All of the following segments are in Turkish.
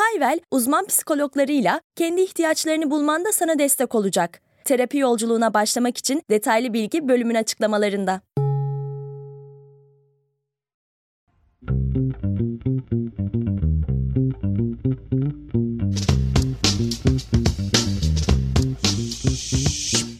Hayvel, uzman psikologlarıyla kendi ihtiyaçlarını bulmanda sana destek olacak. Terapi yolculuğuna başlamak için detaylı bilgi bölümün açıklamalarında.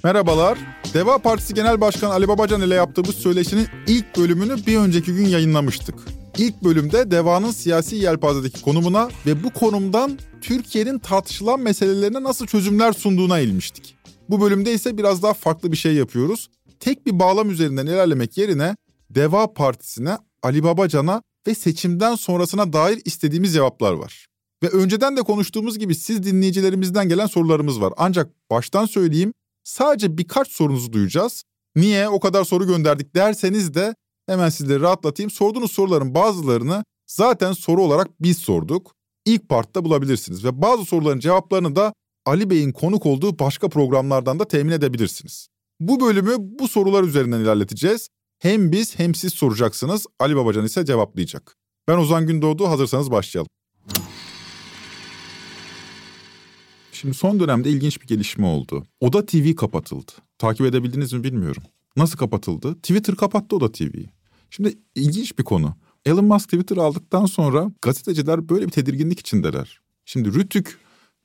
Merhabalar. Deva Partisi Genel Başkanı Ali Babacan ile yaptığımız söyleşinin ilk bölümünü bir önceki gün yayınlamıştık. İlk bölümde Deva'nın siyasi yelpazedeki konumuna ve bu konumdan Türkiye'nin tartışılan meselelerine nasıl çözümler sunduğuna eğilmiştik. Bu bölümde ise biraz daha farklı bir şey yapıyoruz. Tek bir bağlam üzerinden ilerlemek yerine Deva Partisi'ne, Ali Babacan'a ve seçimden sonrasına dair istediğimiz cevaplar var. Ve önceden de konuştuğumuz gibi siz dinleyicilerimizden gelen sorularımız var. Ancak baştan söyleyeyim sadece birkaç sorunuzu duyacağız. Niye o kadar soru gönderdik derseniz de hemen sizleri rahatlatayım. Sorduğunuz soruların bazılarını zaten soru olarak biz sorduk. İlk partta bulabilirsiniz ve bazı soruların cevaplarını da Ali Bey'in konuk olduğu başka programlardan da temin edebilirsiniz. Bu bölümü bu sorular üzerinden ilerleteceğiz. Hem biz hem siz soracaksınız. Ali Babacan ise cevaplayacak. Ben Ozan Gündoğdu hazırsanız başlayalım. Şimdi son dönemde ilginç bir gelişme oldu. Oda TV kapatıldı. Takip edebildiniz mi bilmiyorum. Nasıl kapatıldı? Twitter kapattı Oda TV'yi. Şimdi ilginç bir konu. Elon Musk Twitter aldıktan sonra gazeteciler böyle bir tedirginlik içindeler. Şimdi Rütük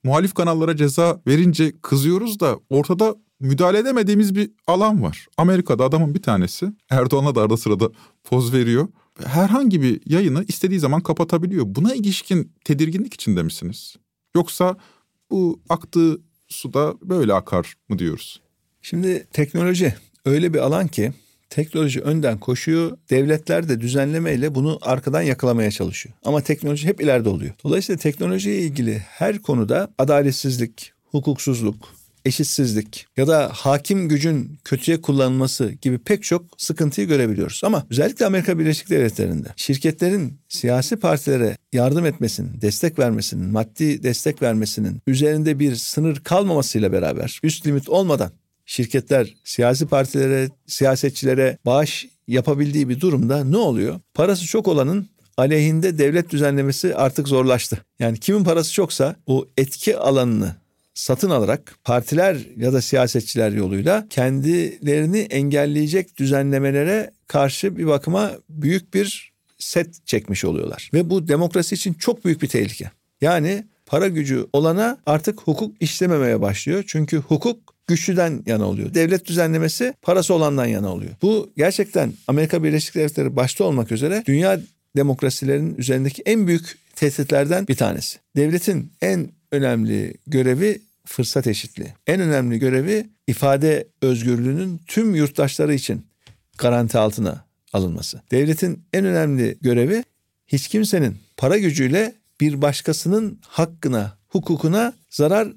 muhalif kanallara ceza verince kızıyoruz da ortada müdahale edemediğimiz bir alan var. Amerika'da adamın bir tanesi Erdoğan'a da arada sırada poz veriyor. Herhangi bir yayını istediği zaman kapatabiliyor. Buna ilişkin tedirginlik içinde misiniz? Yoksa bu aktığı suda böyle akar mı diyoruz? Şimdi teknoloji öyle bir alan ki teknoloji önden koşuyor. Devletler de düzenlemeyle bunu arkadan yakalamaya çalışıyor. Ama teknoloji hep ileride oluyor. Dolayısıyla teknolojiye ilgili her konuda adaletsizlik, hukuksuzluk, eşitsizlik ya da hakim gücün kötüye kullanılması gibi pek çok sıkıntıyı görebiliyoruz. Ama özellikle Amerika Birleşik Devletleri'nde şirketlerin siyasi partilere yardım etmesinin, destek vermesinin, maddi destek vermesinin üzerinde bir sınır kalmamasıyla beraber üst limit olmadan şirketler siyasi partilere, siyasetçilere bağış yapabildiği bir durumda ne oluyor? Parası çok olanın aleyhinde devlet düzenlemesi artık zorlaştı. Yani kimin parası çoksa o etki alanını satın alarak partiler ya da siyasetçiler yoluyla kendilerini engelleyecek düzenlemelere karşı bir bakıma büyük bir set çekmiş oluyorlar. Ve bu demokrasi için çok büyük bir tehlike. Yani para gücü olana artık hukuk işlememeye başlıyor. Çünkü hukuk güçlüden yana oluyor. Devlet düzenlemesi parası olandan yana oluyor. Bu gerçekten Amerika Birleşik Devletleri başta olmak üzere dünya demokrasilerinin üzerindeki en büyük tehditlerden bir tanesi. Devletin en önemli görevi fırsat eşitliği. En önemli görevi ifade özgürlüğünün tüm yurttaşları için garanti altına alınması. Devletin en önemli görevi hiç kimsenin para gücüyle bir başkasının hakkına, hukukuna zarar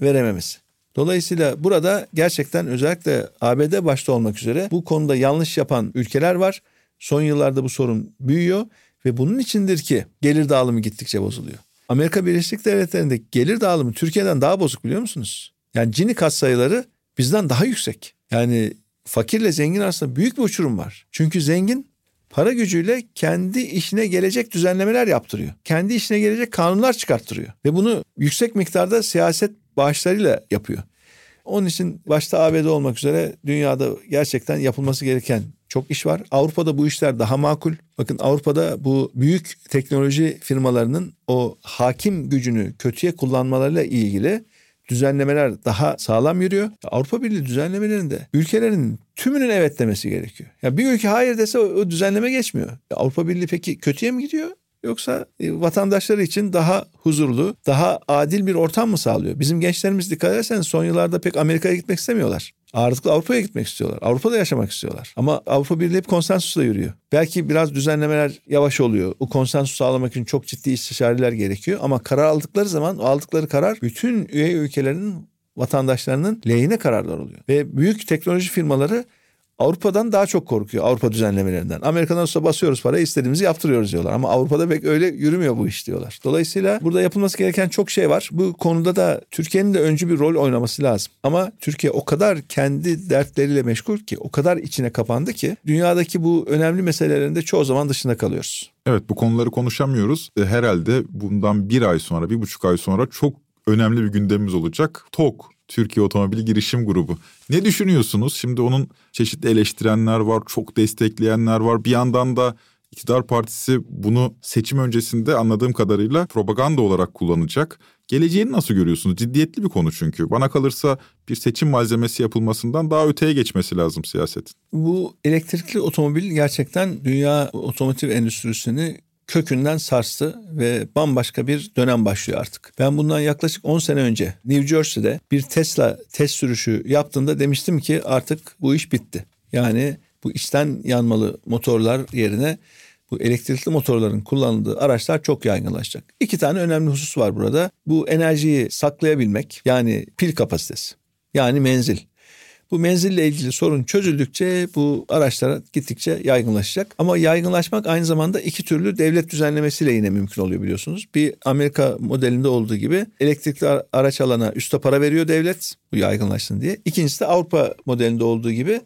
verememesi. Dolayısıyla burada gerçekten özellikle ABD başta olmak üzere bu konuda yanlış yapan ülkeler var. Son yıllarda bu sorun büyüyor ve bunun içindir ki gelir dağılımı gittikçe bozuluyor. Amerika Birleşik Devletleri'nde gelir dağılımı Türkiye'den daha bozuk biliyor musunuz? Yani Gini kat sayıları bizden daha yüksek. Yani fakirle zengin arasında büyük bir uçurum var. Çünkü zengin para gücüyle kendi işine gelecek düzenlemeler yaptırıyor. Kendi işine gelecek kanunlar çıkarttırıyor. Ve bunu yüksek miktarda siyaset bağışlarıyla yapıyor. Onun için başta ABD olmak üzere dünyada gerçekten yapılması gereken çok iş var. Avrupa'da bu işler daha makul. Bakın Avrupa'da bu büyük teknoloji firmalarının o hakim gücünü kötüye kullanmalarıyla ilgili düzenlemeler daha sağlam yürüyor. Avrupa Birliği düzenlemelerinde ülkelerin tümünün evet demesi gerekiyor. Ya bir ülke hayır dese o, o düzenleme geçmiyor. Avrupa Birliği peki kötüye mi gidiyor? Yoksa e, vatandaşları için daha huzurlu, daha adil bir ortam mı sağlıyor? Bizim gençlerimiz dikkat ederseniz son yıllarda pek Amerika'ya gitmek istemiyorlar. Ağırlıklı Avrupa'ya gitmek istiyorlar. Avrupa'da yaşamak istiyorlar. Ama Avrupa Birliği hep konsensusla yürüyor. Belki biraz düzenlemeler yavaş oluyor. O konsensus sağlamak için çok ciddi istişareler gerekiyor. Ama karar aldıkları zaman aldıkları karar bütün üye ülkelerin vatandaşlarının lehine kararlar oluyor. Ve büyük teknoloji firmaları Avrupa'dan daha çok korkuyor Avrupa düzenlemelerinden. Amerika'dan olsa basıyoruz parayı istediğimizi yaptırıyoruz diyorlar. Ama Avrupa'da pek öyle yürümüyor bu iş diyorlar. Dolayısıyla burada yapılması gereken çok şey var. Bu konuda da Türkiye'nin de öncü bir rol oynaması lazım. Ama Türkiye o kadar kendi dertleriyle meşgul ki, o kadar içine kapandı ki dünyadaki bu önemli meselelerinde çoğu zaman dışında kalıyoruz. Evet bu konuları konuşamıyoruz. E, herhalde bundan bir ay sonra, bir buçuk ay sonra çok önemli bir gündemimiz olacak. TOK Türkiye Otomobil Girişim Grubu. Ne düşünüyorsunuz? Şimdi onun çeşitli eleştirenler var, çok destekleyenler var. Bir yandan da iktidar partisi bunu seçim öncesinde anladığım kadarıyla propaganda olarak kullanacak. Geleceğini nasıl görüyorsunuz? Ciddiyetli bir konu çünkü. Bana kalırsa bir seçim malzemesi yapılmasından daha öteye geçmesi lazım siyasetin. Bu elektrikli otomobil gerçekten dünya otomotiv endüstrisini kökünden sarstı ve bambaşka bir dönem başlıyor artık. Ben bundan yaklaşık 10 sene önce New Jersey'de bir Tesla test sürüşü yaptığımda demiştim ki artık bu iş bitti. Yani bu içten yanmalı motorlar yerine bu elektrikli motorların kullanıldığı araçlar çok yaygınlaşacak. İki tane önemli husus var burada. Bu enerjiyi saklayabilmek yani pil kapasitesi yani menzil. Bu menzille ilgili sorun çözüldükçe bu araçlara gittikçe yaygınlaşacak. Ama yaygınlaşmak aynı zamanda iki türlü devlet düzenlemesiyle yine mümkün oluyor biliyorsunuz. Bir Amerika modelinde olduğu gibi elektrikli araç alana üste para veriyor devlet bu yaygınlaşsın diye. İkincisi de Avrupa modelinde olduğu gibi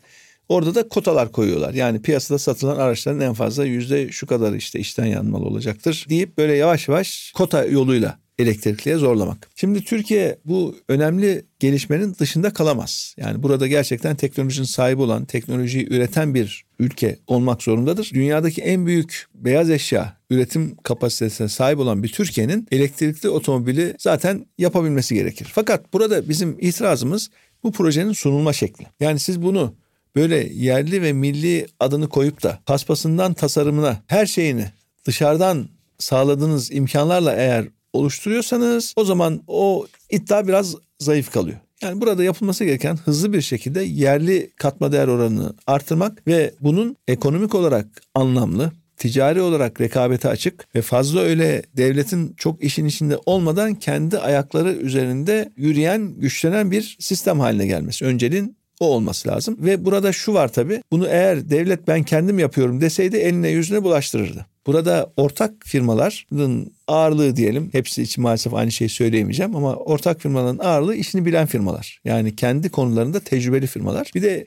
Orada da kotalar koyuyorlar. Yani piyasada satılan araçların en fazla yüzde şu kadar işte işten yanmalı olacaktır deyip böyle yavaş yavaş kota yoluyla elektrikliye zorlamak. Şimdi Türkiye bu önemli gelişmenin dışında kalamaz. Yani burada gerçekten teknolojinin sahibi olan, teknolojiyi üreten bir ülke olmak zorundadır. Dünyadaki en büyük beyaz eşya üretim kapasitesine sahip olan bir Türkiye'nin elektrikli otomobili zaten yapabilmesi gerekir. Fakat burada bizim itirazımız bu projenin sunulma şekli. Yani siz bunu böyle yerli ve milli adını koyup da paspasından tasarımına her şeyini dışarıdan sağladığınız imkanlarla eğer oluşturuyorsanız o zaman o iddia biraz zayıf kalıyor. Yani burada yapılması gereken hızlı bir şekilde yerli katma değer oranını artırmak ve bunun ekonomik olarak anlamlı, ticari olarak rekabete açık ve fazla öyle devletin çok işin içinde olmadan kendi ayakları üzerinde yürüyen, güçlenen bir sistem haline gelmesi. Önceliğin o olması lazım. Ve burada şu var tabii. Bunu eğer devlet ben kendim yapıyorum deseydi eline yüzüne bulaştırırdı. Burada ortak firmaların ağırlığı diyelim. Hepsi için maalesef aynı şeyi söyleyemeyeceğim ama ortak firmaların ağırlığı işini bilen firmalar. Yani kendi konularında tecrübeli firmalar. Bir de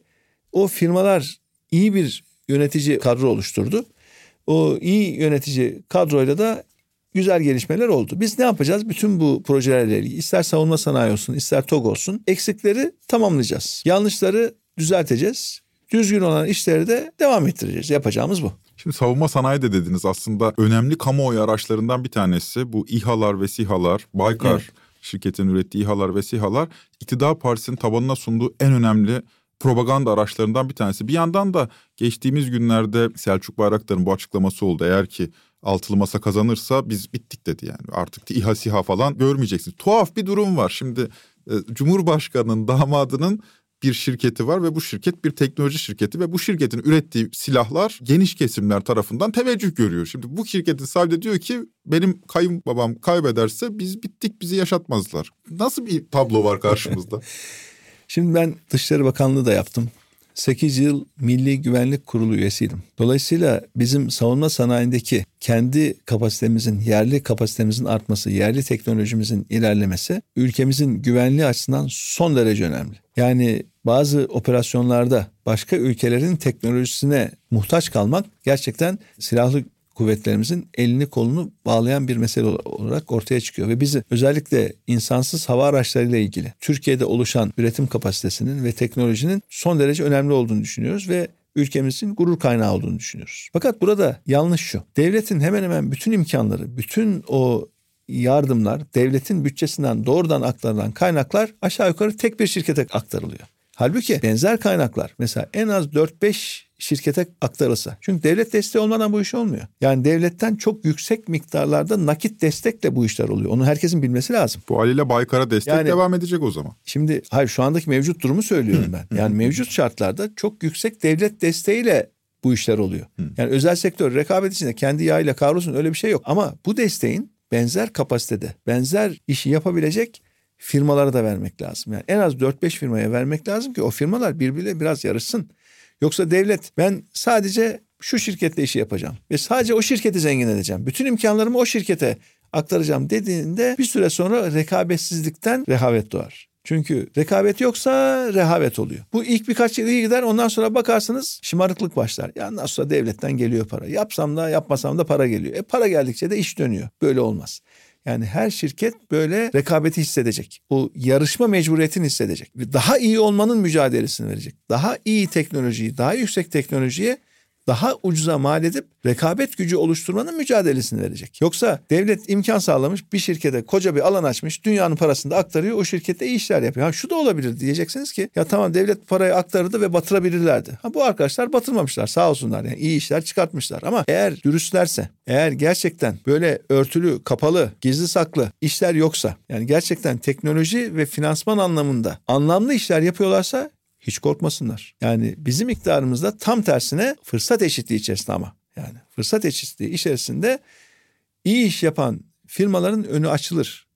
o firmalar iyi bir yönetici kadro oluşturdu. O iyi yönetici kadroyla da güzel gelişmeler oldu. Biz ne yapacağız? Bütün bu projelerle ilgili ister savunma sanayi olsun ister TOG olsun eksikleri tamamlayacağız. Yanlışları düzelteceğiz. Düzgün olan işleri de devam ettireceğiz. Yapacağımız bu. Şimdi savunma sanayi de dediniz aslında önemli kamuoyu araçlarından bir tanesi bu İHA'lar ve SİHA'lar, Baykar evet. şirketin ürettiği İHA'lar ve SİHA'lar iktidar partisinin tabanına sunduğu en önemli propaganda araçlarından bir tanesi. Bir yandan da geçtiğimiz günlerde Selçuk Bayraktar'ın bu açıklaması oldu. Eğer ki altılı masa kazanırsa biz bittik dedi yani. Artık İHA SİHA falan görmeyeceksin. Tuhaf bir durum var. Şimdi e, Cumhurbaşkanının damadının bir şirketi var ve bu şirket bir teknoloji şirketi ve bu şirketin ürettiği silahlar geniş kesimler tarafından teveccüh görüyor. Şimdi bu şirketin sahibi de diyor ki benim kayınbabam kaybederse biz bittik bizi yaşatmazlar. Nasıl bir tablo var karşımızda? Şimdi ben Dışişleri Bakanlığı da yaptım. 8 yıl Milli Güvenlik Kurulu üyesiydim. Dolayısıyla bizim savunma sanayindeki kendi kapasitemizin, yerli kapasitemizin artması, yerli teknolojimizin ilerlemesi ülkemizin güvenliği açısından son derece önemli. Yani bazı operasyonlarda başka ülkelerin teknolojisine muhtaç kalmak gerçekten silahlı kuvvetlerimizin elini kolunu bağlayan bir mesele olarak ortaya çıkıyor. Ve bizi özellikle insansız hava araçlarıyla ilgili Türkiye'de oluşan üretim kapasitesinin ve teknolojinin son derece önemli olduğunu düşünüyoruz ve ülkemizin gurur kaynağı olduğunu düşünüyoruz. Fakat burada yanlış şu. Devletin hemen hemen bütün imkanları, bütün o yardımlar devletin bütçesinden doğrudan aktarılan kaynaklar aşağı yukarı tek bir şirkete aktarılıyor. Halbuki benzer kaynaklar mesela en az 4-5 şirkete aktarılsa. Çünkü devlet desteği olmadan bu iş olmuyor. Yani devletten çok yüksek miktarlarda nakit destekle bu işler oluyor. Onu herkesin bilmesi lazım. Bu haliyle Baykar'a destek yani, devam edecek o zaman. Şimdi hayır şu andaki mevcut durumu söylüyorum ben. Yani mevcut şartlarda çok yüksek devlet desteğiyle bu işler oluyor. Yani özel sektör rekabet içinde kendi yağıyla kavrulsun öyle bir şey yok. Ama bu desteğin benzer kapasitede, benzer işi yapabilecek firmalara da vermek lazım. Yani en az 4-5 firmaya vermek lazım ki o firmalar birbiriyle biraz yarışsın. Yoksa devlet ben sadece şu şirkette işi yapacağım ve sadece o şirketi zengin edeceğim. Bütün imkanlarımı o şirkete aktaracağım dediğinde bir süre sonra rekabetsizlikten rehavet doğar. Çünkü rekabet yoksa rehavet oluyor. Bu ilk birkaç yıl iyi gider ondan sonra bakarsınız şımarıklık başlar. Ya nasıl sonra devletten geliyor para. Yapsam da yapmasam da para geliyor. E para geldikçe de iş dönüyor. Böyle olmaz. Yani her şirket böyle rekabeti hissedecek. O yarışma mecburiyetini hissedecek. Daha iyi olmanın mücadelesini verecek. Daha iyi teknolojiyi, daha yüksek teknolojiye daha ucuza mal edip rekabet gücü oluşturmanın mücadelesini verecek. Yoksa devlet imkan sağlamış bir şirkete koca bir alan açmış dünyanın parasını da aktarıyor o şirkette iyi işler yapıyor. Ha şu da olabilir diyeceksiniz ki ya tamam devlet parayı aktardı ve batırabilirlerdi. Ha bu arkadaşlar batırmamışlar sağ olsunlar yani iyi işler çıkartmışlar ama eğer dürüstlerse eğer gerçekten böyle örtülü kapalı gizli saklı işler yoksa yani gerçekten teknoloji ve finansman anlamında anlamlı işler yapıyorlarsa hiç korkmasınlar. Yani bizim iktidarımızda tam tersine fırsat eşitliği içerisinde ama yani fırsat eşitliği içerisinde iyi iş yapan firmaların önü açılır.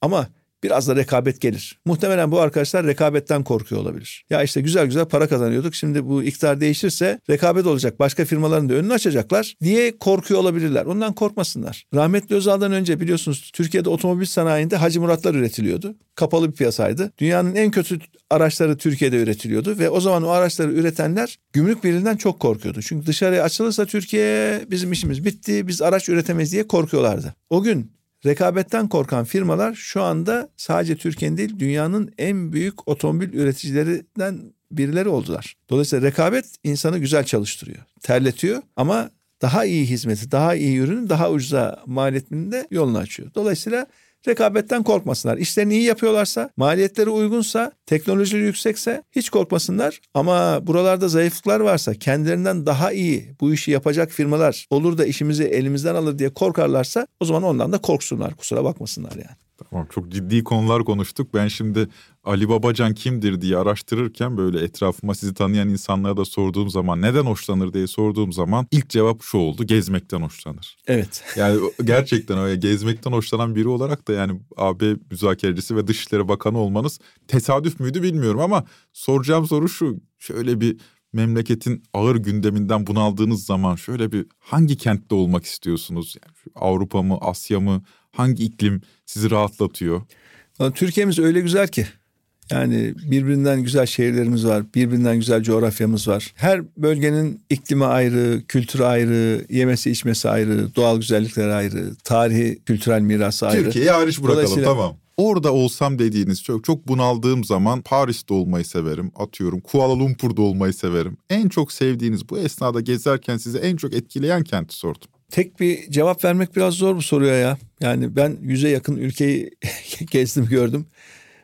Ama biraz da rekabet gelir. Muhtemelen bu arkadaşlar rekabetten korkuyor olabilir. Ya işte güzel güzel para kazanıyorduk. Şimdi bu iktidar değişirse rekabet olacak. Başka firmaların da önünü açacaklar diye korkuyor olabilirler. Ondan korkmasınlar. Rahmetli Özal'dan önce biliyorsunuz Türkiye'de otomobil sanayinde Hacı Muratlar üretiliyordu. Kapalı bir piyasaydı. Dünyanın en kötü araçları Türkiye'de üretiliyordu ve o zaman o araçları üretenler gümrük birinden çok korkuyordu. Çünkü dışarıya açılırsa Türkiye bizim işimiz bitti, biz araç üretemeyiz diye korkuyorlardı. O gün Rekabetten korkan firmalar şu anda sadece Türkiye'nin değil dünyanın en büyük otomobil üreticilerinden birileri oldular. Dolayısıyla rekabet insanı güzel çalıştırıyor, terletiyor ama daha iyi hizmeti, daha iyi ürünü daha ucuza mal etmenin de yolunu açıyor. Dolayısıyla rekabetten korkmasınlar. İşlerini iyi yapıyorlarsa, maliyetleri uygunsa, teknolojileri yüksekse hiç korkmasınlar. Ama buralarda zayıflıklar varsa, kendilerinden daha iyi bu işi yapacak firmalar olur da işimizi elimizden alır diye korkarlarsa o zaman ondan da korksunlar. Kusura bakmasınlar yani. Tamam çok ciddi konular konuştuk. Ben şimdi Ali Babacan kimdir diye araştırırken böyle etrafıma sizi tanıyan insanlara da sorduğum zaman neden hoşlanır diye sorduğum zaman ilk cevap şu oldu. Gezmekten hoşlanır. Evet. Yani gerçekten öyle gezmekten hoşlanan biri olarak da yani AB müzakerecisi ve Dışişleri Bakanı olmanız tesadüf müydü bilmiyorum ama soracağım soru şu. Şöyle bir memleketin ağır gündeminden bunaldığınız zaman şöyle bir hangi kentte olmak istiyorsunuz? Yani Avrupa mı, Asya mı? Hangi iklim sizi rahatlatıyor? Türkiye'miz öyle güzel ki. Yani birbirinden güzel şehirlerimiz var, birbirinden güzel coğrafyamız var. Her bölgenin iklimi ayrı, kültürü ayrı, yemesi içmesi ayrı, doğal güzellikleri ayrı, tarihi, kültürel mirası ayrı. Türkiye'yi hariç bırakalım tamam. Orada olsam dediğiniz çok çok bunaldığım zaman Paris'te olmayı severim. Atıyorum Kuala Lumpur'da olmayı severim. En çok sevdiğiniz bu esnada gezerken sizi en çok etkileyen kenti sordum. Tek bir cevap vermek biraz zor bu soruya ya. Yani ben yüze yakın ülkeyi gezdim gördüm.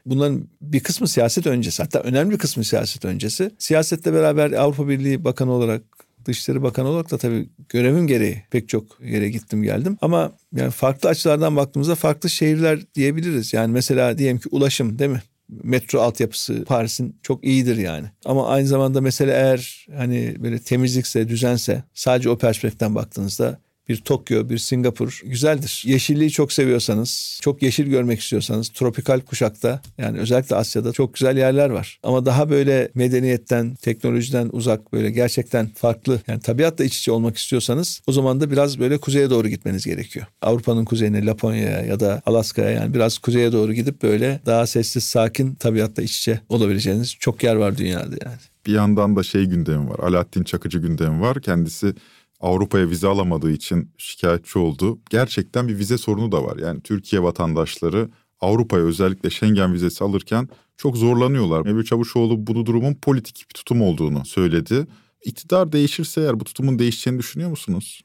Bunların bir kısmı siyaset öncesi hatta önemli bir kısmı siyaset öncesi. Siyasette beraber Avrupa Birliği Bakanı olarak Dışişleri Bakanı olarak da tabii görevim gereği pek çok yere gittim geldim. Ama yani farklı açılardan baktığımızda farklı şehirler diyebiliriz. Yani mesela diyelim ki ulaşım değil mi? metro altyapısı Paris'in çok iyidir yani. Ama aynı zamanda mesela eğer hani böyle temizlikse, düzense sadece o perspektiften baktığınızda bir Tokyo, bir Singapur güzeldir. Yeşilliği çok seviyorsanız, çok yeşil görmek istiyorsanız tropikal kuşakta yani özellikle Asya'da çok güzel yerler var. Ama daha böyle medeniyetten, teknolojiden uzak böyle gerçekten farklı yani tabiatla iç içe olmak istiyorsanız o zaman da biraz böyle kuzeye doğru gitmeniz gerekiyor. Avrupa'nın kuzeyine, Laponya'ya ya da Alaska'ya yani biraz kuzeye doğru gidip böyle daha sessiz, sakin tabiatla iç içe olabileceğiniz çok yer var dünyada yani. Bir yandan da şey gündemi var. Alaaddin Çakıcı gündemi var. Kendisi Avrupa'ya vize alamadığı için şikayetçi oldu. Gerçekten bir vize sorunu da var. Yani Türkiye vatandaşları Avrupa'ya özellikle Schengen vizesi alırken çok zorlanıyorlar. Mevlüt Çavuşoğlu bu durumun politik bir tutum olduğunu söyledi. İktidar değişirse eğer bu tutumun değişeceğini düşünüyor musunuz?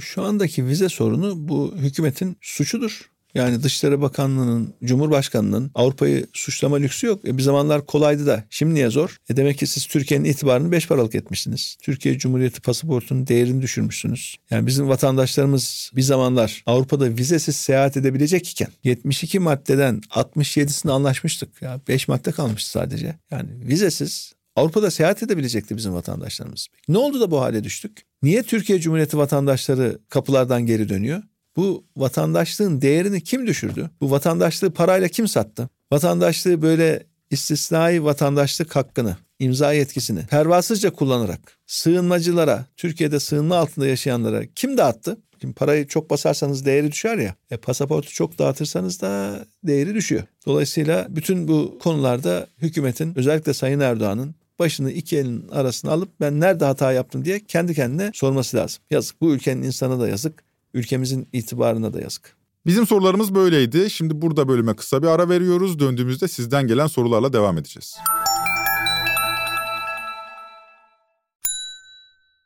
Şu andaki vize sorunu bu hükümetin suçudur. Yani Dışişleri Bakanlığı'nın, Cumhurbaşkanlığı'nın Avrupa'yı suçlama lüksü yok. E bir zamanlar kolaydı da şimdi niye zor? E demek ki siz Türkiye'nin itibarını beş paralık etmişsiniz. Türkiye Cumhuriyeti pasaportunun değerini düşürmüşsünüz. Yani bizim vatandaşlarımız bir zamanlar Avrupa'da vizesiz seyahat edebilecek iken 72 maddeden 67'sini anlaşmıştık. Ya 5 madde kalmıştı sadece. Yani vizesiz Avrupa'da seyahat edebilecekti bizim vatandaşlarımız. Ne oldu da bu hale düştük? Niye Türkiye Cumhuriyeti vatandaşları kapılardan geri dönüyor? Bu vatandaşlığın değerini kim düşürdü? Bu vatandaşlığı parayla kim sattı? Vatandaşlığı böyle istisnai vatandaşlık hakkını, imza yetkisini pervasızca kullanarak sığınmacılara, Türkiye'de sığınma altında yaşayanlara kim dağıttı? Şimdi parayı çok basarsanız değeri düşer ya. E, pasaportu çok dağıtırsanız da değeri düşüyor. Dolayısıyla bütün bu konularda hükümetin özellikle Sayın Erdoğan'ın başını iki elin arasına alıp ben nerede hata yaptım diye kendi kendine sorması lazım. Yazık. Bu ülkenin insanı da yazık. Ülkemizin itibarına da yazık. Bizim sorularımız böyleydi. Şimdi burada bölüme kısa bir ara veriyoruz. Döndüğümüzde sizden gelen sorularla devam edeceğiz.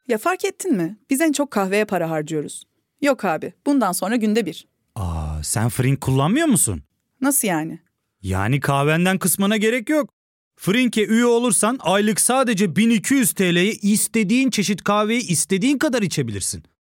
Ya fark ettin mi? Biz en çok kahveye para harcıyoruz. Yok abi, bundan sonra günde bir. Aa, sen Frink kullanmıyor musun? Nasıl yani? Yani kahvenden kısmına gerek yok. Frink'e üye olursan aylık sadece 1200 TL'ye istediğin çeşit kahveyi istediğin kadar içebilirsin.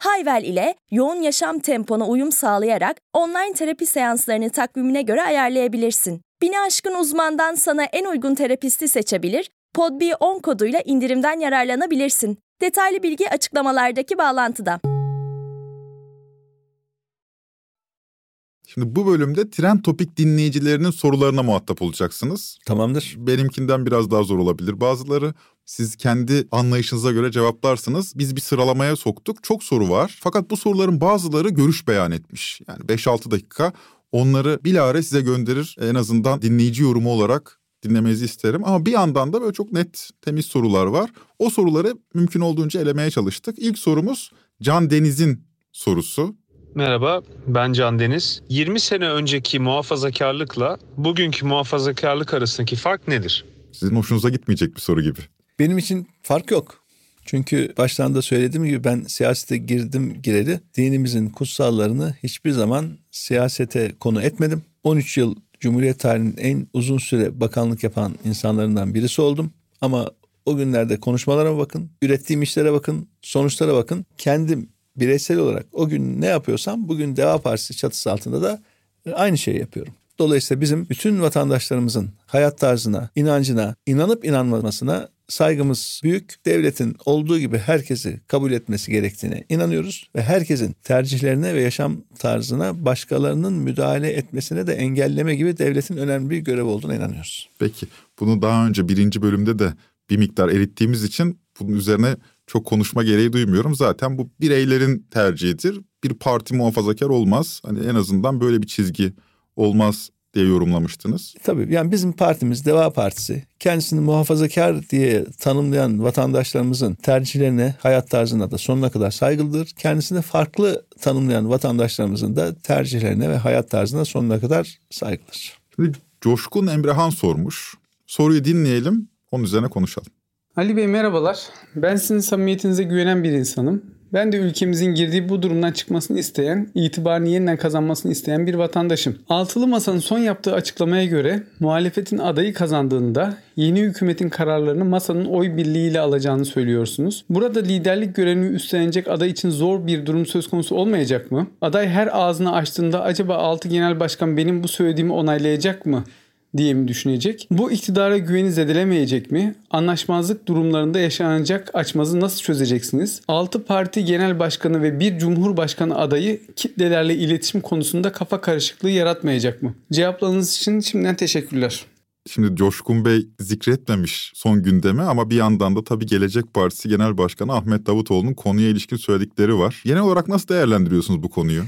Hayvel ile yoğun yaşam tempona uyum sağlayarak online terapi seanslarını takvimine göre ayarlayabilirsin. Bini aşkın uzmandan sana en uygun terapisti seçebilir, PodB10 koduyla indirimden yararlanabilirsin. Detaylı bilgi açıklamalardaki bağlantıda. Şimdi bu bölümde Trend Topik dinleyicilerinin sorularına muhatap olacaksınız. Tamamdır. Benimkinden biraz daha zor olabilir bazıları. Siz kendi anlayışınıza göre cevaplarsınız. Biz bir sıralamaya soktuk. Çok soru var. Fakat bu soruların bazıları görüş beyan etmiş. Yani 5-6 dakika onları bilahare size gönderir. En azından dinleyici yorumu olarak dinlemenizi isterim. Ama bir yandan da böyle çok net, temiz sorular var. O soruları mümkün olduğunca elemeye çalıştık. İlk sorumuz Can Deniz'in sorusu. Merhaba, ben Can Deniz. 20 sene önceki muhafazakarlıkla bugünkü muhafazakarlık arasındaki fark nedir? Sizin hoşunuza gitmeyecek bir soru gibi. Benim için fark yok. Çünkü baştan da söylediğim gibi ben siyasete girdim gireli dinimizin kutsallarını hiçbir zaman siyasete konu etmedim. 13 yıl Cumhuriyet tarihinin en uzun süre bakanlık yapan insanlarından birisi oldum. Ama o günlerde konuşmalarıma bakın, ürettiğim işlere bakın, sonuçlara bakın. Kendim bireysel olarak o gün ne yapıyorsam bugün Deva Partisi çatısı altında da aynı şeyi yapıyorum. Dolayısıyla bizim bütün vatandaşlarımızın hayat tarzına, inancına, inanıp inanmamasına saygımız büyük. Devletin olduğu gibi herkesi kabul etmesi gerektiğine inanıyoruz ve herkesin tercihlerine ve yaşam tarzına başkalarının müdahale etmesine de engelleme gibi devletin önemli bir görev olduğuna inanıyoruz. Peki bunu daha önce birinci bölümde de bir miktar erittiğimiz için bunun üzerine çok konuşma gereği duymuyorum. Zaten bu bireylerin tercihidir. Bir parti muhafazakar olmaz. Hani en azından böyle bir çizgi olmaz diye yorumlamıştınız. Tabii yani bizim partimiz Deva Partisi kendisini muhafazakar diye tanımlayan vatandaşlarımızın tercihlerine, hayat tarzına da sonuna kadar saygılıdır. Kendisini farklı tanımlayan vatandaşlarımızın da tercihlerine ve hayat tarzına sonuna kadar saygılıdır. Şimdi Coşkun Emrehan sormuş. Soruyu dinleyelim, onun üzerine konuşalım. Ali Bey merhabalar. Ben sizin samimiyetinize güvenen bir insanım. Ben de ülkemizin girdiği bu durumdan çıkmasını isteyen, itibarını yeniden kazanmasını isteyen bir vatandaşım. Altılı Masa'nın son yaptığı açıklamaya göre muhalefetin adayı kazandığında yeni hükümetin kararlarını masanın oy birliğiyle alacağını söylüyorsunuz. Burada liderlik görevini üstlenecek aday için zor bir durum söz konusu olmayacak mı? Aday her ağzını açtığında acaba 6 genel başkan benim bu söylediğimi onaylayacak mı? Diye mi düşünecek? Bu iktidara güveni zedelemeyecek mi? Anlaşmazlık durumlarında yaşanacak açmazı nasıl çözeceksiniz? 6 parti genel başkanı ve bir cumhurbaşkanı adayı kitlelerle iletişim konusunda kafa karışıklığı yaratmayacak mı? Cevaplarınız için şimdiden teşekkürler. Şimdi Coşkun Bey zikretmemiş son gündeme ama bir yandan da tabii Gelecek Partisi Genel Başkanı Ahmet Davutoğlu'nun konuya ilişkin söyledikleri var. Genel olarak nasıl değerlendiriyorsunuz bu konuyu?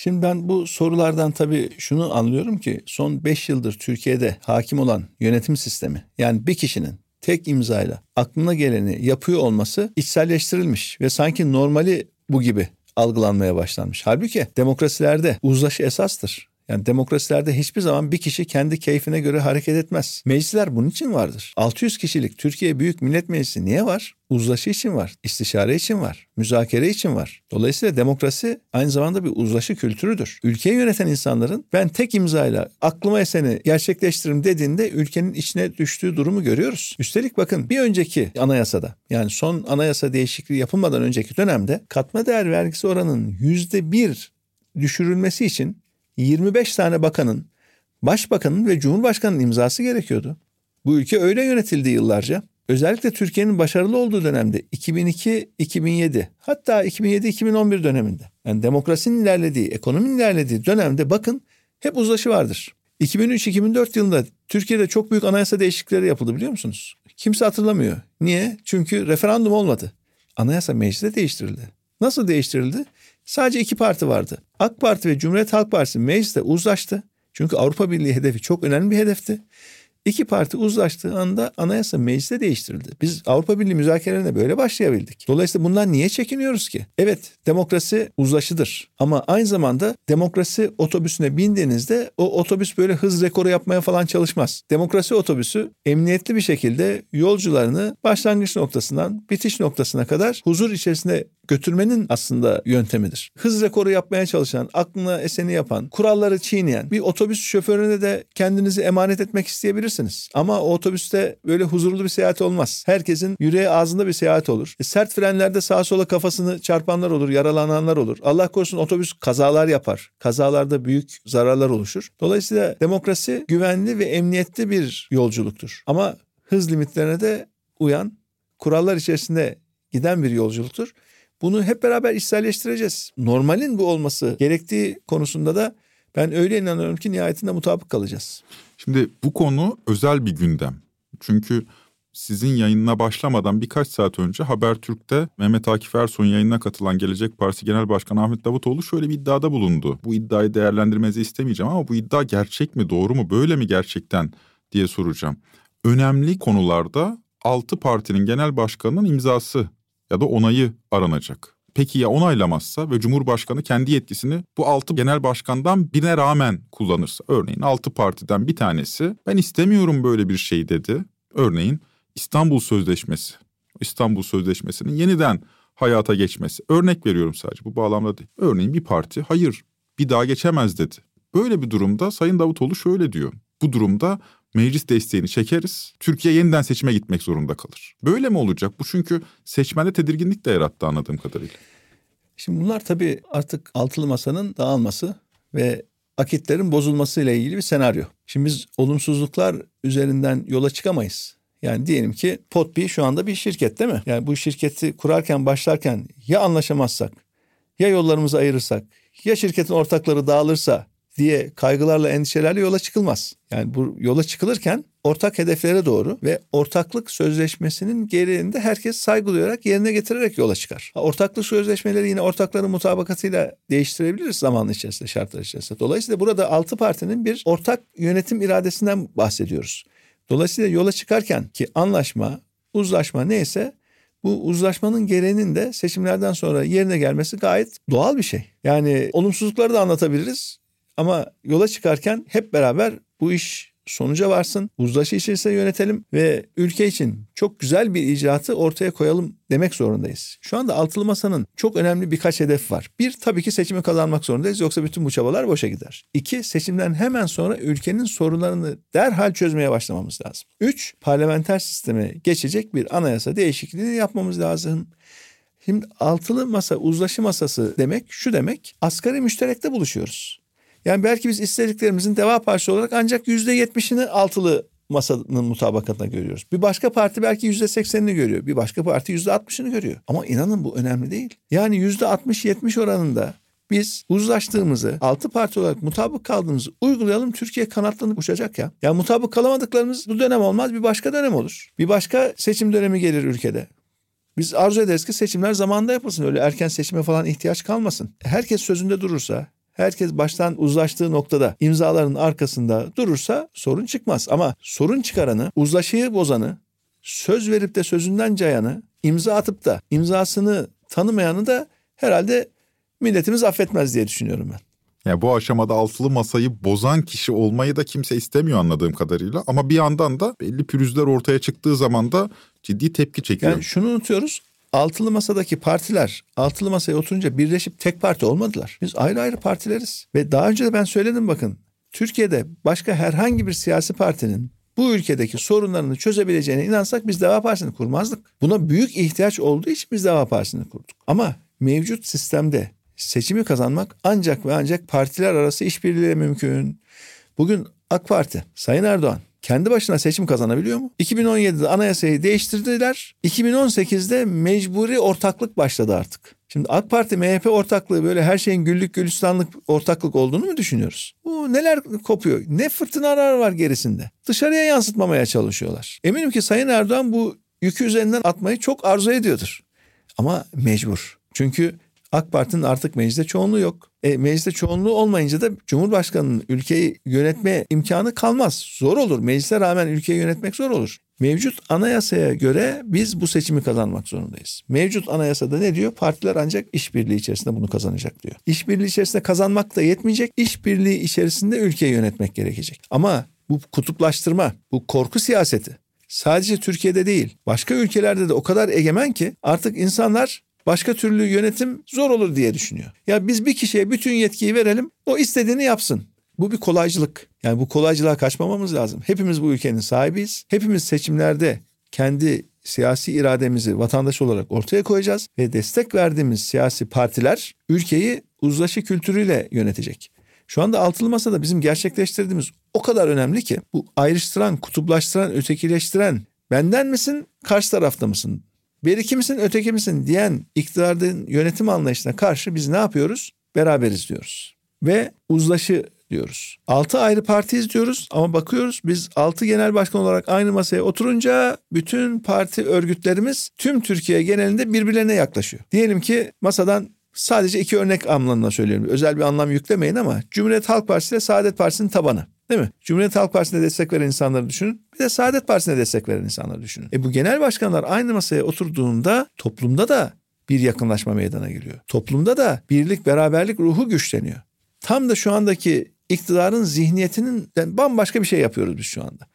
Şimdi ben bu sorulardan tabii şunu anlıyorum ki son 5 yıldır Türkiye'de hakim olan yönetim sistemi yani bir kişinin tek imzayla aklına geleni yapıyor olması içselleştirilmiş ve sanki normali bu gibi algılanmaya başlanmış. Halbuki demokrasilerde uzlaşı esastır. Yani demokrasilerde hiçbir zaman bir kişi kendi keyfine göre hareket etmez. Meclisler bunun için vardır. 600 kişilik Türkiye Büyük Millet Meclisi niye var? Uzlaşı için var, istişare için var, müzakere için var. Dolayısıyla demokrasi aynı zamanda bir uzlaşı kültürüdür. Ülkeyi yöneten insanların ben tek imzayla aklıma eseni gerçekleştiririm dediğinde ülkenin içine düştüğü durumu görüyoruz. Üstelik bakın bir önceki anayasada yani son anayasa değişikliği yapılmadan önceki dönemde katma değer vergisi oranının yüzde bir düşürülmesi için 25 tane bakanın, başbakanın ve cumhurbaşkanının imzası gerekiyordu. Bu ülke öyle yönetildi yıllarca. Özellikle Türkiye'nin başarılı olduğu dönemde 2002-2007 hatta 2007-2011 döneminde yani demokrasinin ilerlediği, ekonominin ilerlediği dönemde bakın hep uzlaşı vardır. 2003-2004 yılında Türkiye'de çok büyük anayasa değişiklikleri yapıldı biliyor musunuz? Kimse hatırlamıyor. Niye? Çünkü referandum olmadı. Anayasa mecliste değiştirildi. Nasıl değiştirildi? Sadece iki parti vardı. AK Parti ve Cumhuriyet Halk Partisi mecliste uzlaştı. Çünkü Avrupa Birliği hedefi çok önemli bir hedefti. İki parti uzlaştığı anda anayasa mecliste değiştirildi. Biz Avrupa Birliği müzakerelerine böyle başlayabildik. Dolayısıyla bundan niye çekiniyoruz ki? Evet demokrasi uzlaşıdır ama aynı zamanda demokrasi otobüsüne bindiğinizde o otobüs böyle hız rekoru yapmaya falan çalışmaz. Demokrasi otobüsü emniyetli bir şekilde yolcularını başlangıç noktasından bitiş noktasına kadar huzur içerisinde götürmenin aslında yöntemidir. Hız rekoru yapmaya çalışan, aklına eseni yapan, kuralları çiğneyen bir otobüs şoförüne de kendinizi emanet etmek isteyebilirsiniz. Ama o otobüste böyle huzurlu bir seyahat olmaz. Herkesin yüreği ağzında bir seyahat olur. E, sert frenlerde sağa sola kafasını çarpanlar olur, yaralananlar olur. Allah korusun otobüs kazalar yapar. Kazalarda büyük zararlar oluşur. Dolayısıyla demokrasi güvenli ve emniyetli bir yolculuktur. Ama hız limitlerine de uyan, kurallar içerisinde giden bir yolculuktur. Bunu hep beraber işselleştireceğiz. Normalin bu olması gerektiği konusunda da ben öyle inanıyorum ki nihayetinde mutabık kalacağız. Şimdi bu konu özel bir gündem. Çünkü sizin yayınına başlamadan birkaç saat önce Habertürk'te Mehmet Akif Ersoy'un yayınına katılan Gelecek Partisi Genel Başkanı Ahmet Davutoğlu şöyle bir iddiada bulundu. Bu iddiayı değerlendirmenizi istemeyeceğim ama bu iddia gerçek mi, doğru mu, böyle mi gerçekten diye soracağım. Önemli konularda altı partinin genel başkanının imzası ya da onayı aranacak. Peki ya onaylamazsa ve Cumhurbaşkanı kendi yetkisini bu altı genel başkandan birine rağmen kullanırsa? Örneğin altı partiden bir tanesi ben istemiyorum böyle bir şey dedi. Örneğin İstanbul Sözleşmesi. İstanbul Sözleşmesi'nin yeniden hayata geçmesi. Örnek veriyorum sadece bu bağlamda değil. Örneğin bir parti hayır bir daha geçemez dedi. Böyle bir durumda Sayın Davutoğlu şöyle diyor. Bu durumda meclis desteğini çekeriz. Türkiye yeniden seçime gitmek zorunda kalır. Böyle mi olacak? Bu çünkü seçmende tedirginlik de yarattı anladığım kadarıyla. Şimdi bunlar tabii artık altılı masanın dağılması ve akitlerin bozulması ile ilgili bir senaryo. Şimdi biz olumsuzluklar üzerinden yola çıkamayız. Yani diyelim ki Potbi şu anda bir şirket değil mi? Yani bu şirketi kurarken başlarken ya anlaşamazsak, ya yollarımızı ayırırsak, ya şirketin ortakları dağılırsa diye kaygılarla endişelerle yola çıkılmaz. Yani bu yola çıkılırken ortak hedeflere doğru ve ortaklık sözleşmesinin gereğinde herkes saygı duyarak yerine getirerek yola çıkar. Ortaklık sözleşmeleri yine ortakların mutabakatıyla değiştirebiliriz zaman içerisinde, şartlar içerisinde. Dolayısıyla burada altı partinin bir ortak yönetim iradesinden bahsediyoruz. Dolayısıyla yola çıkarken ki anlaşma, uzlaşma neyse bu uzlaşmanın gereğinin de seçimlerden sonra yerine gelmesi gayet doğal bir şey. Yani olumsuzlukları da anlatabiliriz ama yola çıkarken hep beraber bu iş sonuca varsın, uzlaşı içerisinde yönetelim ve ülke için çok güzel bir icraatı ortaya koyalım demek zorundayız. Şu anda altılı masanın çok önemli birkaç hedef var. Bir, tabii ki seçimi kazanmak zorundayız yoksa bütün bu çabalar boşa gider. İki, seçimden hemen sonra ülkenin sorunlarını derhal çözmeye başlamamız lazım. Üç, parlamenter sisteme geçecek bir anayasa değişikliğini yapmamız lazım. Şimdi altılı masa, uzlaşı masası demek şu demek, asgari müşterekte buluşuyoruz. Yani belki biz istediklerimizin Deva Partisi olarak ancak yüzde yetmişini altılı masanın mutabakatına görüyoruz. Bir başka parti belki yüzde seksenini görüyor. Bir başka parti yüzde altmışını görüyor. Ama inanın bu önemli değil. Yani yüzde altmış yetmiş oranında biz uzlaştığımızı, altı parti olarak mutabık kaldığımızı uygulayalım. Türkiye kanatlanıp uçacak ya. Ya mutabık kalamadıklarımız bu dönem olmaz bir başka dönem olur. Bir başka seçim dönemi gelir ülkede. Biz arzu ederiz ki seçimler zamanında yapılsın. Öyle erken seçime falan ihtiyaç kalmasın. Herkes sözünde durursa, herkes baştan uzlaştığı noktada imzaların arkasında durursa sorun çıkmaz. Ama sorun çıkaranı, uzlaşıyı bozanı, söz verip de sözünden cayanı, imza atıp da imzasını tanımayanı da herhalde milletimiz affetmez diye düşünüyorum ben. Yani bu aşamada altılı masayı bozan kişi olmayı da kimse istemiyor anladığım kadarıyla. Ama bir yandan da belli pürüzler ortaya çıktığı zaman da ciddi tepki çekiyor. Yani şunu unutuyoruz. Altılı masadaki partiler altılı masaya oturunca birleşip tek parti olmadılar. Biz ayrı ayrı partileriz. Ve daha önce de ben söyledim bakın. Türkiye'de başka herhangi bir siyasi partinin bu ülkedeki sorunlarını çözebileceğine inansak biz Deva Partisi'ni kurmazdık. Buna büyük ihtiyaç olduğu için biz Deva Partisi'ni kurduk. Ama mevcut sistemde seçimi kazanmak ancak ve ancak partiler arası işbirliğiyle mümkün. Bugün AK Parti, Sayın Erdoğan kendi başına seçim kazanabiliyor mu? 2017'de anayasayı değiştirdiler. 2018'de mecburi ortaklık başladı artık. Şimdi AK Parti MHP ortaklığı böyle her şeyin güllük gülistanlık ortaklık olduğunu mu düşünüyoruz? Bu neler kopuyor? Ne fırtınalar var gerisinde? Dışarıya yansıtmamaya çalışıyorlar. Eminim ki Sayın Erdoğan bu yükü üzerinden atmayı çok arzu ediyordur. Ama mecbur. Çünkü AK Parti'nin artık mecliste çoğunluğu yok. E, mecliste çoğunluğu olmayınca da Cumhurbaşkanı'nın ülkeyi yönetme imkanı kalmaz. Zor olur. Meclise rağmen ülkeyi yönetmek zor olur. Mevcut anayasaya göre biz bu seçimi kazanmak zorundayız. Mevcut anayasada ne diyor? Partiler ancak işbirliği içerisinde bunu kazanacak diyor. İşbirliği içerisinde kazanmak da yetmeyecek. İşbirliği içerisinde ülkeyi yönetmek gerekecek. Ama bu kutuplaştırma, bu korku siyaseti sadece Türkiye'de değil, başka ülkelerde de o kadar egemen ki artık insanlar başka türlü yönetim zor olur diye düşünüyor. Ya biz bir kişiye bütün yetkiyi verelim, o istediğini yapsın. Bu bir kolaycılık. Yani bu kolaycılığa kaçmamamız lazım. Hepimiz bu ülkenin sahibiyiz. Hepimiz seçimlerde kendi siyasi irademizi vatandaş olarak ortaya koyacağız ve destek verdiğimiz siyasi partiler ülkeyi uzlaşı kültürüyle yönetecek. Şu anda altılı masada bizim gerçekleştirdiğimiz o kadar önemli ki bu ayrıştıran, kutuplaştıran, ötekileştiren benden misin, karşı tarafta mısın? Beriki misin, öteki misin diyen iktidarın yönetim anlayışına karşı biz ne yapıyoruz? Beraberiz diyoruz. Ve uzlaşı diyoruz. Altı ayrı partiyiz diyoruz ama bakıyoruz biz altı genel başkan olarak aynı masaya oturunca bütün parti örgütlerimiz tüm Türkiye genelinde birbirlerine yaklaşıyor. Diyelim ki masadan sadece iki örnek anlamına söylüyorum. Özel bir anlam yüklemeyin ama Cumhuriyet Halk Partisi ile Saadet Partisi'nin tabanı. Değil mi? Cumhuriyet Halk Partisi'ne destek veren insanları düşünün. Bir de Saadet Partisi'ne destek veren insanları düşünün. E bu genel başkanlar aynı masaya oturduğunda toplumda da bir yakınlaşma meydana geliyor. Toplumda da birlik, beraberlik ruhu güçleniyor. Tam da şu andaki iktidarın zihniyetinin bambaşka bir şey yapıyoruz biz şu anda.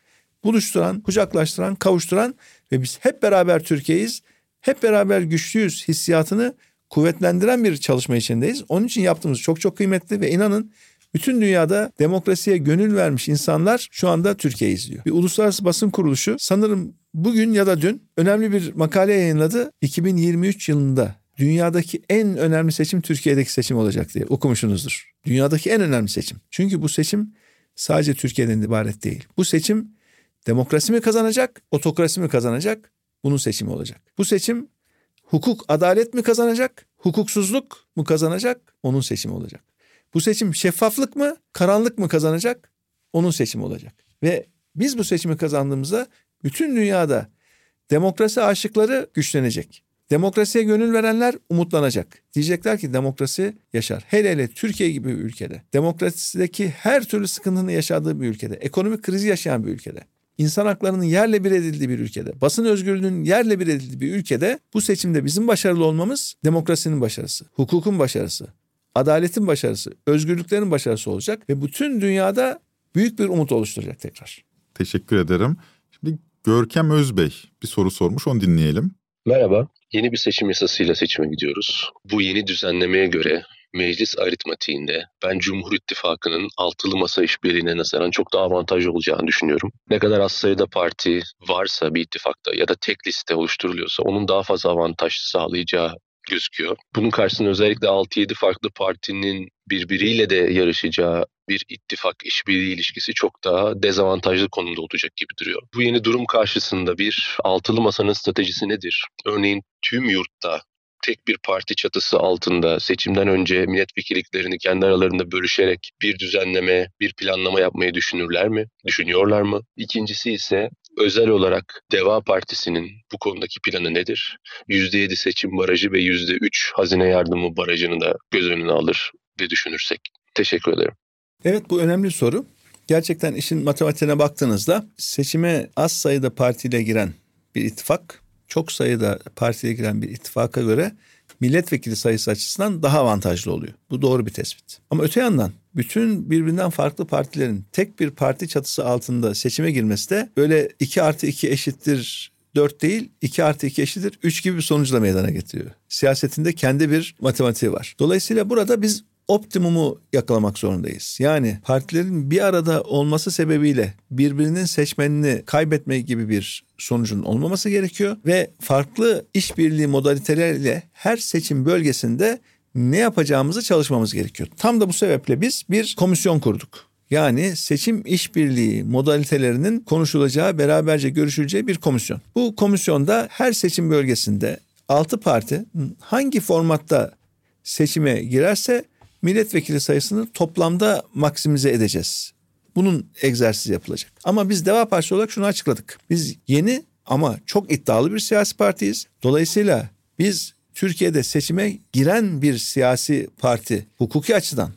Buluşturan, kucaklaştıran, kavuşturan ve biz hep beraber Türkiye'yiz. Hep beraber güçlüyüz hissiyatını kuvvetlendiren bir çalışma içindeyiz. Onun için yaptığımız çok çok kıymetli ve inanın bütün dünyada demokrasiye gönül vermiş insanlar şu anda Türkiye izliyor. Bir uluslararası basın kuruluşu sanırım bugün ya da dün önemli bir makale yayınladı. 2023 yılında dünyadaki en önemli seçim Türkiye'deki seçim olacak diye okumuşsunuzdur. Dünyadaki en önemli seçim. Çünkü bu seçim sadece Türkiye'den ibaret değil. Bu seçim demokrasi mi kazanacak, otokrasi mi kazanacak? Bunun seçimi olacak. Bu seçim hukuk, adalet mi kazanacak, hukuksuzluk mu kazanacak? Onun seçimi olacak. Bu seçim şeffaflık mı, karanlık mı kazanacak? Onun seçimi olacak. Ve biz bu seçimi kazandığımızda bütün dünyada demokrasi aşıkları güçlenecek. Demokrasiye gönül verenler umutlanacak. Diyecekler ki demokrasi yaşar. Hele hele Türkiye gibi bir ülkede. Demokrasideki her türlü sıkıntının yaşadığı bir ülkede. Ekonomik krizi yaşayan bir ülkede. insan haklarının yerle bir edildiği bir ülkede, basın özgürlüğünün yerle bir edildiği bir ülkede bu seçimde bizim başarılı olmamız demokrasinin başarısı, hukukun başarısı, adaletin başarısı, özgürlüklerin başarısı olacak ve bütün dünyada büyük bir umut oluşturacak tekrar. Teşekkür ederim. Şimdi Görkem Özbey bir soru sormuş onu dinleyelim. Merhaba. Yeni bir seçim yasasıyla seçime gidiyoruz. Bu yeni düzenlemeye göre meclis aritmatiğinde ben Cumhur İttifakı'nın altılı masa işbirliğine nazaran çok daha avantajlı olacağını düşünüyorum. Ne kadar az sayıda parti varsa bir ittifakta ya da tek liste oluşturuluyorsa onun daha fazla avantaj sağlayacağı gözüküyor. Bunun karşısında özellikle 6-7 farklı partinin birbiriyle de yarışacağı bir ittifak işbirliği ilişkisi çok daha dezavantajlı konumda olacak gibi duruyor. Bu yeni durum karşısında bir altılı masanın stratejisi nedir? Örneğin tüm yurtta tek bir parti çatısı altında seçimden önce milletvekilliklerini kendi aralarında bölüşerek bir düzenleme, bir planlama yapmayı düşünürler mi? Düşünüyorlar mı? İkincisi ise özel olarak Deva Partisi'nin bu konudaki planı nedir? %7 seçim barajı ve %3 hazine yardımı barajını da göz önüne alır ve düşünürsek. Teşekkür ederim. Evet bu önemli soru. Gerçekten işin matematiğine baktığınızda seçime az sayıda partiyle giren bir ittifak, çok sayıda partiyle giren bir ittifaka göre milletvekili sayısı açısından daha avantajlı oluyor. Bu doğru bir tespit. Ama öte yandan bütün birbirinden farklı partilerin tek bir parti çatısı altında seçime girmesi de böyle 2 artı 2 eşittir 4 değil 2 artı 2 eşittir 3 gibi bir sonuçla meydana getiriyor. Siyasetinde kendi bir matematiği var. Dolayısıyla burada biz optimumu yakalamak zorundayız. Yani partilerin bir arada olması sebebiyle birbirinin seçmenini kaybetme gibi bir sonucun olmaması gerekiyor ve farklı işbirliği modaliteleriyle her seçim bölgesinde ne yapacağımızı çalışmamız gerekiyor. Tam da bu sebeple biz bir komisyon kurduk. Yani seçim işbirliği modalitelerinin konuşulacağı, beraberce görüşüleceği bir komisyon. Bu komisyonda her seçim bölgesinde 6 parti hangi formatta seçime girerse milletvekili sayısını toplamda maksimize edeceğiz. Bunun egzersiz yapılacak. Ama biz Deva Partisi olarak şunu açıkladık. Biz yeni ama çok iddialı bir siyasi partiyiz. Dolayısıyla biz Türkiye'de seçime giren bir siyasi parti hukuki açıdan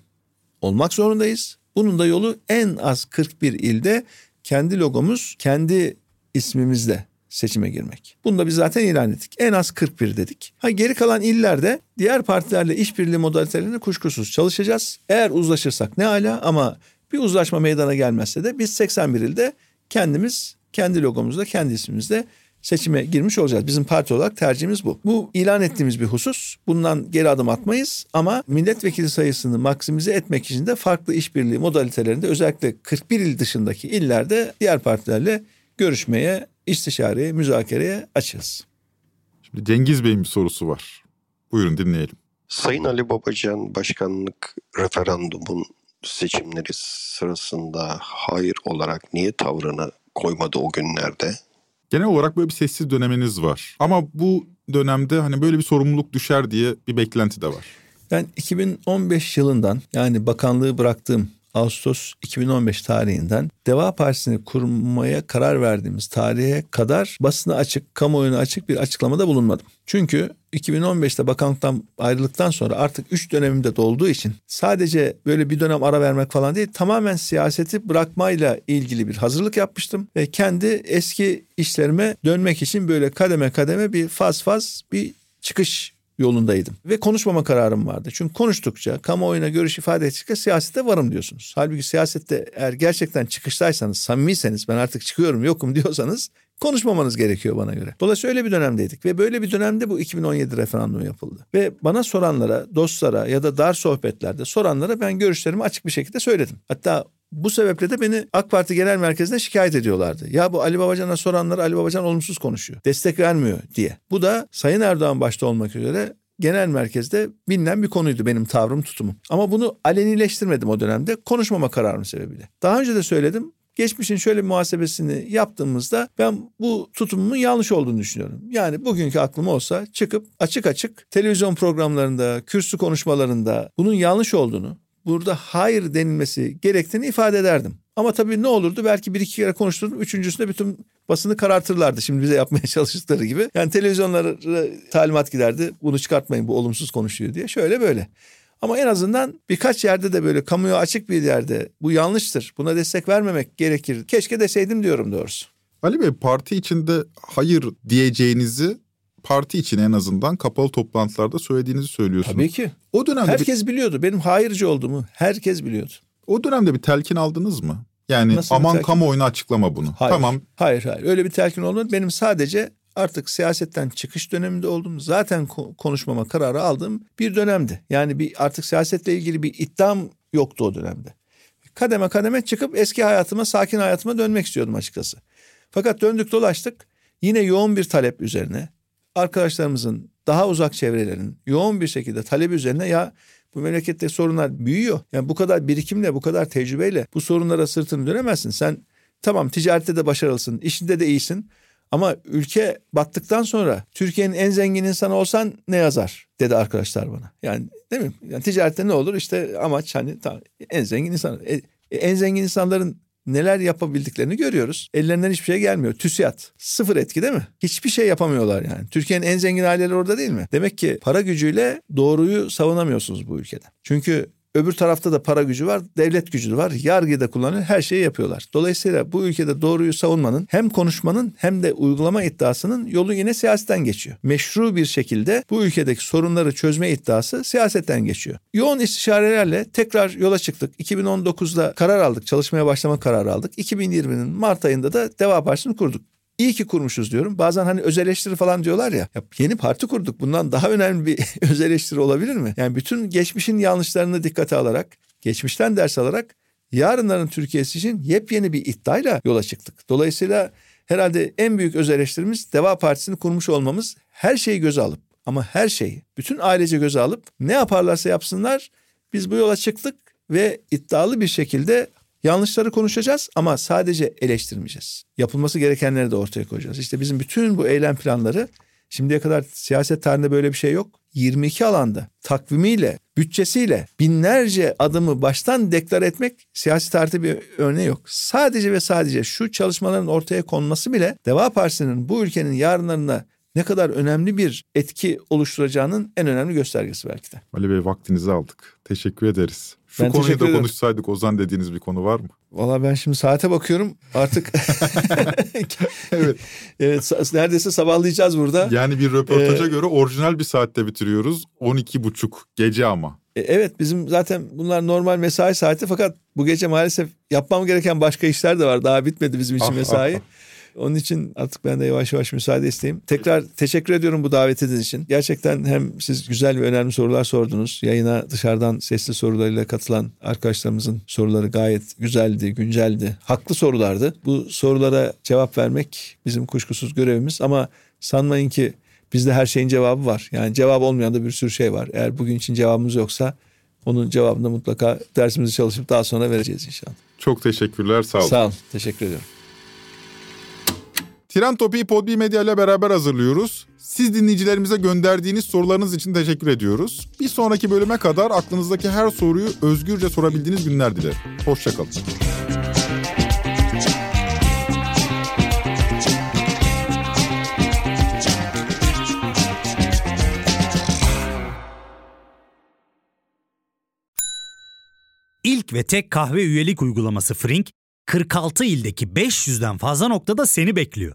olmak zorundayız. Bunun da yolu en az 41 ilde kendi logomuz, kendi ismimizle seçime girmek. Bunu da biz zaten ilan ettik. En az 41 dedik. Ha geri kalan illerde diğer partilerle işbirliği modalitelerini kuşkusuz çalışacağız. Eğer uzlaşırsak ne ala ama bir uzlaşma meydana gelmezse de biz 81 ilde kendimiz kendi logomuzla kendi ismimizle seçime girmiş olacağız. Bizim parti olarak tercihimiz bu. Bu ilan ettiğimiz bir husus. Bundan geri adım atmayız ama milletvekili sayısını maksimize etmek için de farklı işbirliği modalitelerinde özellikle 41 il dışındaki illerde diğer partilerle görüşmeye, istişareye, müzakereye açığız. Şimdi Cengiz Bey'in bir sorusu var. Buyurun dinleyelim. Sayın Ali Babacan başkanlık referandumun seçimleri sırasında hayır olarak niye tavrını koymadı o günlerde? Genel olarak böyle bir sessiz döneminiz var. Ama bu dönemde hani böyle bir sorumluluk düşer diye bir beklenti de var. Ben 2015 yılından yani bakanlığı bıraktığım Ağustos 2015 tarihinden Deva Partisi'ni kurmaya karar verdiğimiz tarihe kadar basına açık, kamuoyuna açık bir açıklamada bulunmadım. Çünkü 2015'te bakanlıktan ayrıldıktan sonra artık 3 dönemimde dolduğu için sadece böyle bir dönem ara vermek falan değil tamamen siyaseti bırakmayla ilgili bir hazırlık yapmıştım ve kendi eski işlerime dönmek için böyle kademe kademe bir faz faz bir çıkış yolundaydım. Ve konuşmama kararım vardı. Çünkü konuştukça, kamuoyuna görüş ifade ettikçe siyasette varım diyorsunuz. Halbuki siyasette eğer gerçekten çıkıştaysanız, samimiyseniz ben artık çıkıyorum yokum diyorsanız konuşmamanız gerekiyor bana göre. Dolayısıyla öyle bir dönemdeydik ve böyle bir dönemde bu 2017 referandum yapıldı. Ve bana soranlara, dostlara ya da dar sohbetlerde soranlara ben görüşlerimi açık bir şekilde söyledim. Hatta bu sebeple de beni AK Parti Genel Merkezi'ne şikayet ediyorlardı. Ya bu Ali Babacan'a soranlar Ali Babacan olumsuz konuşuyor. Destek vermiyor diye. Bu da Sayın Erdoğan başta olmak üzere genel merkezde bilinen bir konuydu benim tavrım tutumum. Ama bunu alenileştirmedim o dönemde konuşmama kararım sebebiyle. Daha önce de söyledim geçmişin şöyle bir muhasebesini yaptığımızda ben bu tutumumun yanlış olduğunu düşünüyorum. Yani bugünkü aklım olsa çıkıp açık açık televizyon programlarında, kürsü konuşmalarında bunun yanlış olduğunu, burada hayır denilmesi gerektiğini ifade ederdim. Ama tabii ne olurdu? Belki bir iki kere konuşturdum. Üçüncüsünde bütün basını karartırlardı. Şimdi bize yapmaya çalıştıkları gibi. Yani televizyonlara talimat giderdi. Bunu çıkartmayın bu olumsuz konuşuyor diye. Şöyle böyle. Ama en azından birkaç yerde de böyle kamuya açık bir yerde bu yanlıştır. Buna destek vermemek gerekir. Keşke deseydim diyorum doğrusu. Ali Bey parti içinde hayır diyeceğinizi parti için en azından kapalı toplantılarda söylediğinizi söylüyorsunuz. Tabii ki. O dönemde herkes bir, biliyordu. Benim hayırcı olduğumu herkes biliyordu. O dönemde bir telkin aldınız mı? Yani Nasıl aman kamuoyuna açıklama bunu. Hayır, tamam. Hayır hayır öyle bir telkin olmadı. Benim sadece artık siyasetten çıkış döneminde oldum. Zaten konuşmama kararı aldığım bir dönemdi. Yani bir artık siyasetle ilgili bir iddiam yoktu o dönemde. Kademe kademe çıkıp eski hayatıma, sakin hayatıma dönmek istiyordum açıkçası. Fakat döndük dolaştık. Yine yoğun bir talep üzerine arkadaşlarımızın daha uzak çevrelerin yoğun bir şekilde talebi üzerine ya bu memlekette sorunlar büyüyor. Yani bu kadar birikimle, bu kadar tecrübeyle bu sorunlara sırtını dönemezsin. Sen tamam ticarette de başarılısın, işinde de iyisin. Ama ülke battıktan sonra Türkiye'nin en zengin insanı olsan ne yazar dedi arkadaşlar bana. Yani değil mi? Yani ticarette ne olur işte amaç hani tamam, en zengin insan. E, en zengin insanların neler yapabildiklerini görüyoruz. Ellerinden hiçbir şey gelmiyor. TÜSİAD sıfır etki değil mi? Hiçbir şey yapamıyorlar yani. Türkiye'nin en zengin aileleri orada değil mi? Demek ki para gücüyle doğruyu savunamıyorsunuz bu ülkede. Çünkü Öbür tarafta da para gücü var, devlet gücü var. Yargıyı da kullanıyor, her şeyi yapıyorlar. Dolayısıyla bu ülkede doğruyu savunmanın hem konuşmanın hem de uygulama iddiasının yolu yine siyasetten geçiyor. Meşru bir şekilde bu ülkedeki sorunları çözme iddiası siyasetten geçiyor. Yoğun istişarelerle tekrar yola çıktık. 2019'da karar aldık, çalışmaya başlama kararı aldık. 2020'nin Mart ayında da Deva Partisi'ni kurduk. İyi ki kurmuşuz diyorum. Bazen hani öz eleştiri falan diyorlar ya. ya yeni parti kurduk. Bundan daha önemli bir öz eleştiri olabilir mi? Yani bütün geçmişin yanlışlarını dikkate alarak, geçmişten ders alarak yarınların Türkiye'si için yepyeni bir iddiayla yola çıktık. Dolayısıyla herhalde en büyük öz eleştirimiz Deva Partisi'ni kurmuş olmamız her şeyi göze alıp ama her şeyi bütün ailece göze alıp ne yaparlarsa yapsınlar biz bu yola çıktık ve iddialı bir şekilde Yanlışları konuşacağız ama sadece eleştirmeyeceğiz. Yapılması gerekenleri de ortaya koyacağız. İşte bizim bütün bu eylem planları şimdiye kadar siyaset tarihinde böyle bir şey yok. 22 alanda takvimiyle, bütçesiyle binlerce adımı baştan deklar etmek siyasi tarihte bir örneği yok. Sadece ve sadece şu çalışmaların ortaya konması bile Deva Partisi'nin bu ülkenin yarınlarına ne kadar önemli bir etki oluşturacağının en önemli göstergesi belki de. Ali Bey vaktinizi aldık. Teşekkür ederiz. Şu ben konuyu da konuşsaydık Ozan dediğiniz bir konu var mı? Valla ben şimdi saate bakıyorum artık. evet. evet neredeyse sabahlayacağız burada. Yani bir röportaja ee, göre orijinal bir saatte bitiriyoruz. 12 buçuk gece ama. E, evet bizim zaten bunlar normal mesai saati fakat bu gece maalesef yapmam gereken başka işler de var. Daha bitmedi bizim için ah, mesai. Ah, ah. Onun için artık ben de yavaş yavaş müsaade isteyeyim. Tekrar teşekkür ediyorum bu davetiniz için. Gerçekten hem siz güzel ve önemli sorular sordunuz. Yayına dışarıdan sesli sorularıyla katılan arkadaşlarımızın soruları gayet güzeldi, günceldi. Haklı sorulardı. Bu sorulara cevap vermek bizim kuşkusuz görevimiz ama sanmayın ki bizde her şeyin cevabı var. Yani cevap olmayan da bir sürü şey var. Eğer bugün için cevabımız yoksa onun cevabını mutlaka dersimizi çalışıp daha sonra vereceğiz inşallah. Çok teşekkürler. Sağ olun. Sağ olun. Teşekkür ediyorum. Tren Topi'yi Podbi Medya ile beraber hazırlıyoruz. Siz dinleyicilerimize gönderdiğiniz sorularınız için teşekkür ediyoruz. Bir sonraki bölüme kadar aklınızdaki her soruyu özgürce sorabildiğiniz günler dilerim. Hoşçakalın. İlk ve tek kahve üyelik uygulaması Frink, 46 ildeki 500'den fazla noktada seni bekliyor.